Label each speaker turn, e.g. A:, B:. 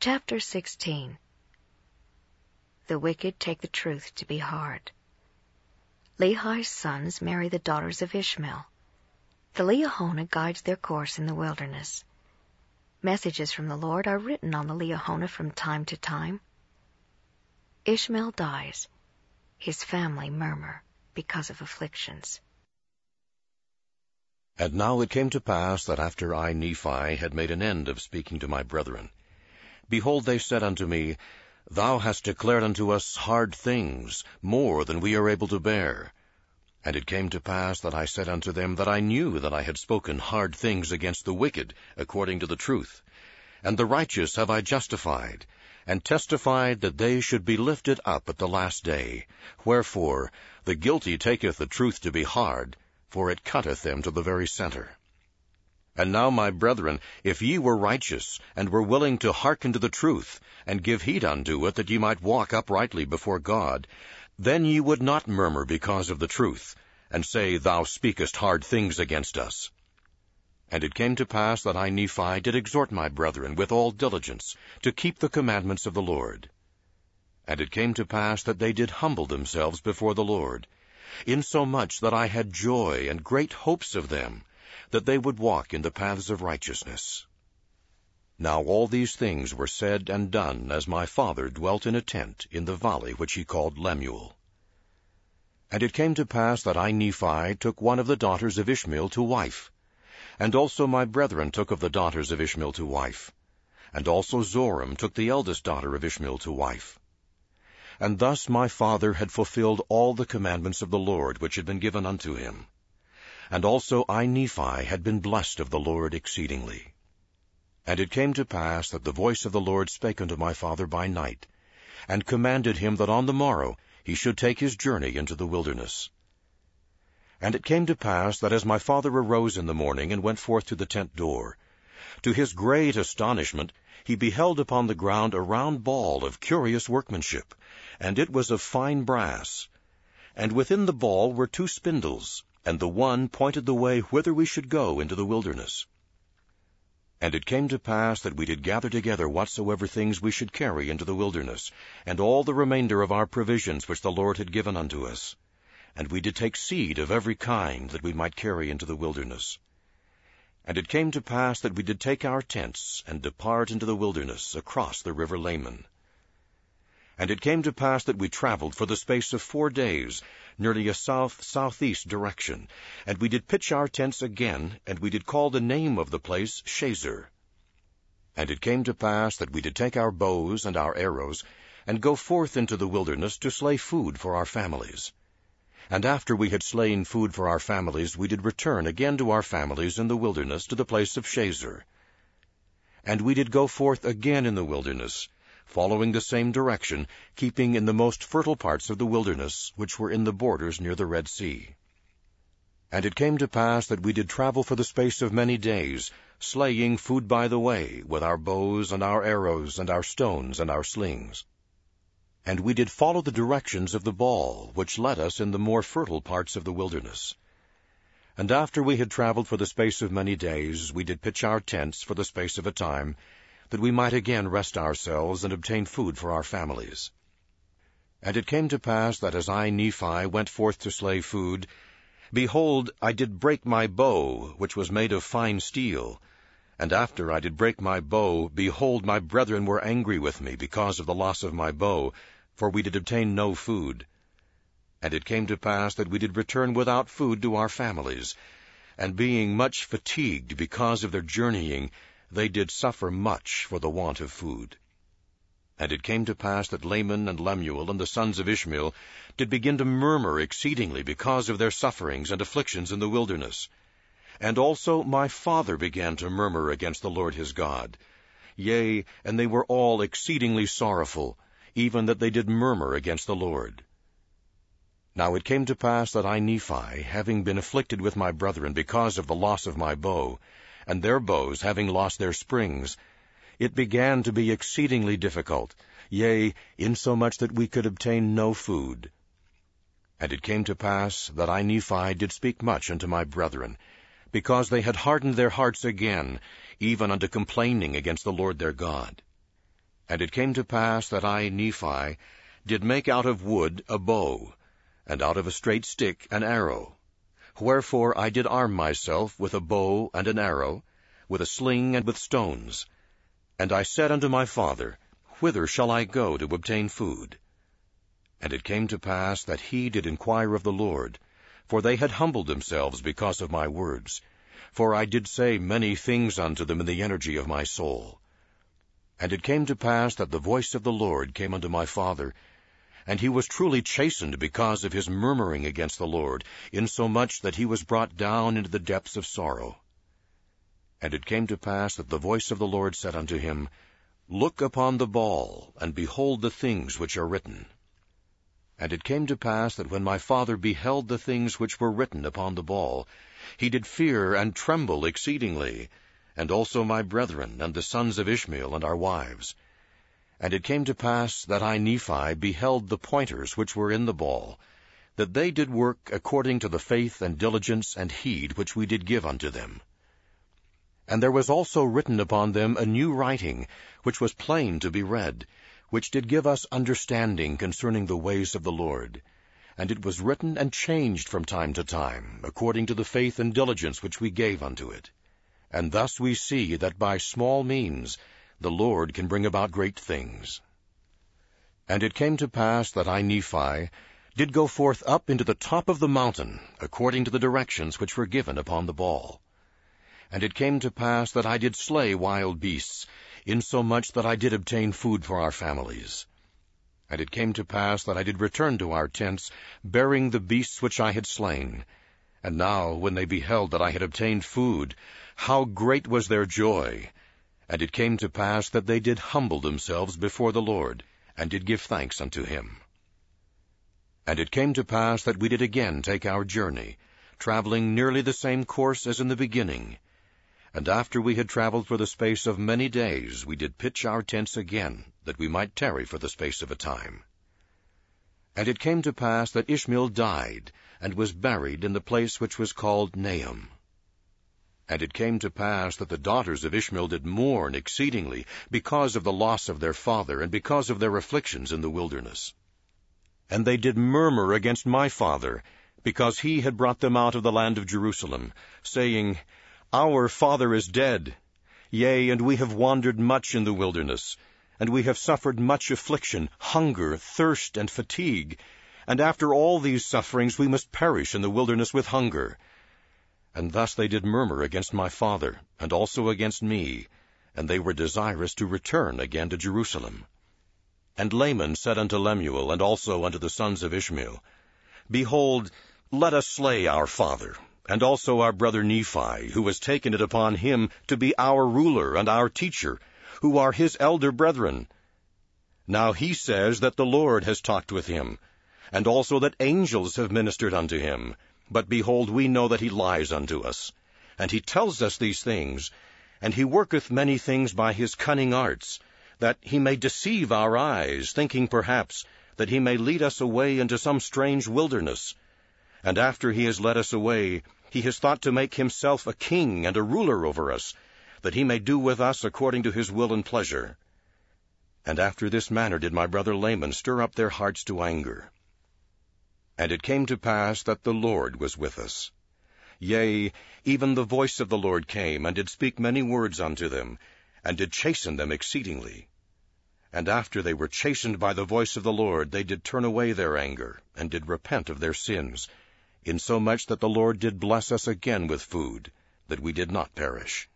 A: Chapter 16 The wicked take the truth to be hard. Lehi's sons marry the daughters of Ishmael. The Liahona guides their course in the wilderness. Messages from the Lord are written on the Liahona from time to time. Ishmael dies. His family murmur because of afflictions.
B: And now it came to pass that after I, Nephi, had made an end of speaking to my brethren, behold, they said unto me, Thou hast declared unto us hard things, more than we are able to bear. And it came to pass that I said unto them that I knew that I had spoken hard things against the wicked, according to the truth. And the righteous have I justified, and testified that they should be lifted up at the last day. Wherefore the guilty taketh the truth to be hard, for it cutteth them to the very centre. And now, my brethren, if ye were righteous, and were willing to hearken to the truth, and give heed unto it, that ye might walk uprightly before God, then ye would not murmur because of the truth, and say, Thou speakest hard things against us. And it came to pass that I, Nephi, did exhort my brethren with all diligence to keep the commandments of the Lord. And it came to pass that they did humble themselves before the Lord, insomuch that I had joy and great hopes of them, that they would walk in the paths of righteousness. Now all these things were said and done as my father dwelt in a tent in the valley which he called Lemuel. And it came to pass that I, Nephi, took one of the daughters of Ishmael to wife, and also my brethren took of the daughters of Ishmael to wife. And also Zoram took the eldest daughter of Ishmael to wife. And thus my father had fulfilled all the commandments of the Lord which had been given unto him. And also I, Nephi, had been blessed of the Lord exceedingly. And it came to pass that the voice of the Lord spake unto my father by night, and commanded him that on the morrow he should take his journey into the wilderness. And it came to pass that as my father arose in the morning and went forth to the tent door, to his great astonishment he beheld upon the ground a round ball of curious workmanship, and it was of fine brass. And within the ball were two spindles, and the one pointed the way whither we should go into the wilderness. And it came to pass that we did gather together whatsoever things we should carry into the wilderness, and all the remainder of our provisions which the Lord had given unto us and we did take seed of every kind that we might carry into the wilderness. And it came to pass that we did take our tents, and depart into the wilderness across the river Laman. And it came to pass that we traveled for the space of four days, nearly a south-southeast direction, and we did pitch our tents again, and we did call the name of the place Shazer. And it came to pass that we did take our bows and our arrows, and go forth into the wilderness to slay food for our families. And after we had slain food for our families, we did return again to our families in the wilderness to the place of Shazer. And we did go forth again in the wilderness, following the same direction, keeping in the most fertile parts of the wilderness, which were in the borders near the Red Sea. And it came to pass that we did travel for the space of many days, slaying food by the way, with our bows and our arrows and our stones and our slings. And we did follow the directions of the ball, which led us in the more fertile parts of the wilderness. And after we had traveled for the space of many days, we did pitch our tents for the space of a time, that we might again rest ourselves and obtain food for our families. And it came to pass that as I, Nephi, went forth to slay food, behold, I did break my bow, which was made of fine steel, and after I did break my bow, behold, my brethren were angry with me because of the loss of my bow, for we did obtain no food. And it came to pass that we did return without food to our families, and being much fatigued because of their journeying, they did suffer much for the want of food. And it came to pass that Laman and Lemuel and the sons of Ishmael did begin to murmur exceedingly because of their sufferings and afflictions in the wilderness. And also my father began to murmur against the Lord his God. Yea, and they were all exceedingly sorrowful, even that they did murmur against the Lord. Now it came to pass that I, Nephi, having been afflicted with my brethren because of the loss of my bow, and their bows having lost their springs, it began to be exceedingly difficult, yea, insomuch that we could obtain no food. And it came to pass that I, Nephi, did speak much unto my brethren, because they had hardened their hearts again, even unto complaining against the Lord their God. And it came to pass that I, Nephi, did make out of wood a bow, and out of a straight stick an arrow. Wherefore I did arm myself with a bow and an arrow, with a sling and with stones. And I said unto my father, Whither shall I go to obtain food? And it came to pass that he did inquire of the Lord, for they had humbled themselves because of my words. For I did say many things unto them in the energy of my soul. And it came to pass that the voice of the Lord came unto my father, and he was truly chastened because of his murmuring against the Lord, insomuch that he was brought down into the depths of sorrow. And it came to pass that the voice of the Lord said unto him, Look upon the ball, and behold the things which are written. And it came to pass that when my father beheld the things which were written upon the ball, he did fear and tremble exceedingly, and also my brethren, and the sons of Ishmael, and our wives. And it came to pass that I, Nephi, beheld the pointers which were in the ball, that they did work according to the faith and diligence and heed which we did give unto them. And there was also written upon them a new writing, which was plain to be read, which did give us understanding concerning the ways of the Lord. And it was written and changed from time to time, according to the faith and diligence which we gave unto it. And thus we see that by small means the Lord can bring about great things. And it came to pass that I, Nephi, did go forth up into the top of the mountain, according to the directions which were given upon the ball. And it came to pass that I did slay wild beasts, insomuch that I did obtain food for our families. And it came to pass that I did return to our tents, bearing the beasts which I had slain. And now, when they beheld that I had obtained food, how great was their joy! And it came to pass that they did humble themselves before the Lord, and did give thanks unto him. And it came to pass that we did again take our journey, traveling nearly the same course as in the beginning, and after we had traveled for the space of many days, we did pitch our tents again, that we might tarry for the space of a time. And it came to pass that Ishmael died, and was buried in the place which was called Nahom. And it came to pass that the daughters of Ishmael did mourn exceedingly, because of the loss of their father, and because of their afflictions in the wilderness. And they did murmur against my father, because he had brought them out of the land of Jerusalem, saying, our father is dead. Yea, and we have wandered much in the wilderness, and we have suffered much affliction, hunger, thirst, and fatigue. And after all these sufferings we must perish in the wilderness with hunger. And thus they did murmur against my father, and also against me, and they were desirous to return again to Jerusalem. And Laman said unto Lemuel, and also unto the sons of Ishmael, Behold, let us slay our father, and also our brother Nephi, who has taken it upon him to be our ruler and our teacher, who are his elder brethren. Now he says that the Lord has talked with him, and also that angels have ministered unto him. But behold, we know that he lies unto us. And he tells us these things, and he worketh many things by his cunning arts, that he may deceive our eyes, thinking perhaps that he may lead us away into some strange wilderness. And after he has led us away, he has thought to make himself a king and a ruler over us, that he may do with us according to his will and pleasure. And after this manner did my brother Laman stir up their hearts to anger. And it came to pass that the Lord was with us. Yea, even the voice of the Lord came, and did speak many words unto them, and did chasten them exceedingly. And after they were chastened by the voice of the Lord, they did turn away their anger, and did repent of their sins, insomuch that the Lord did bless us again with food, that we did not perish.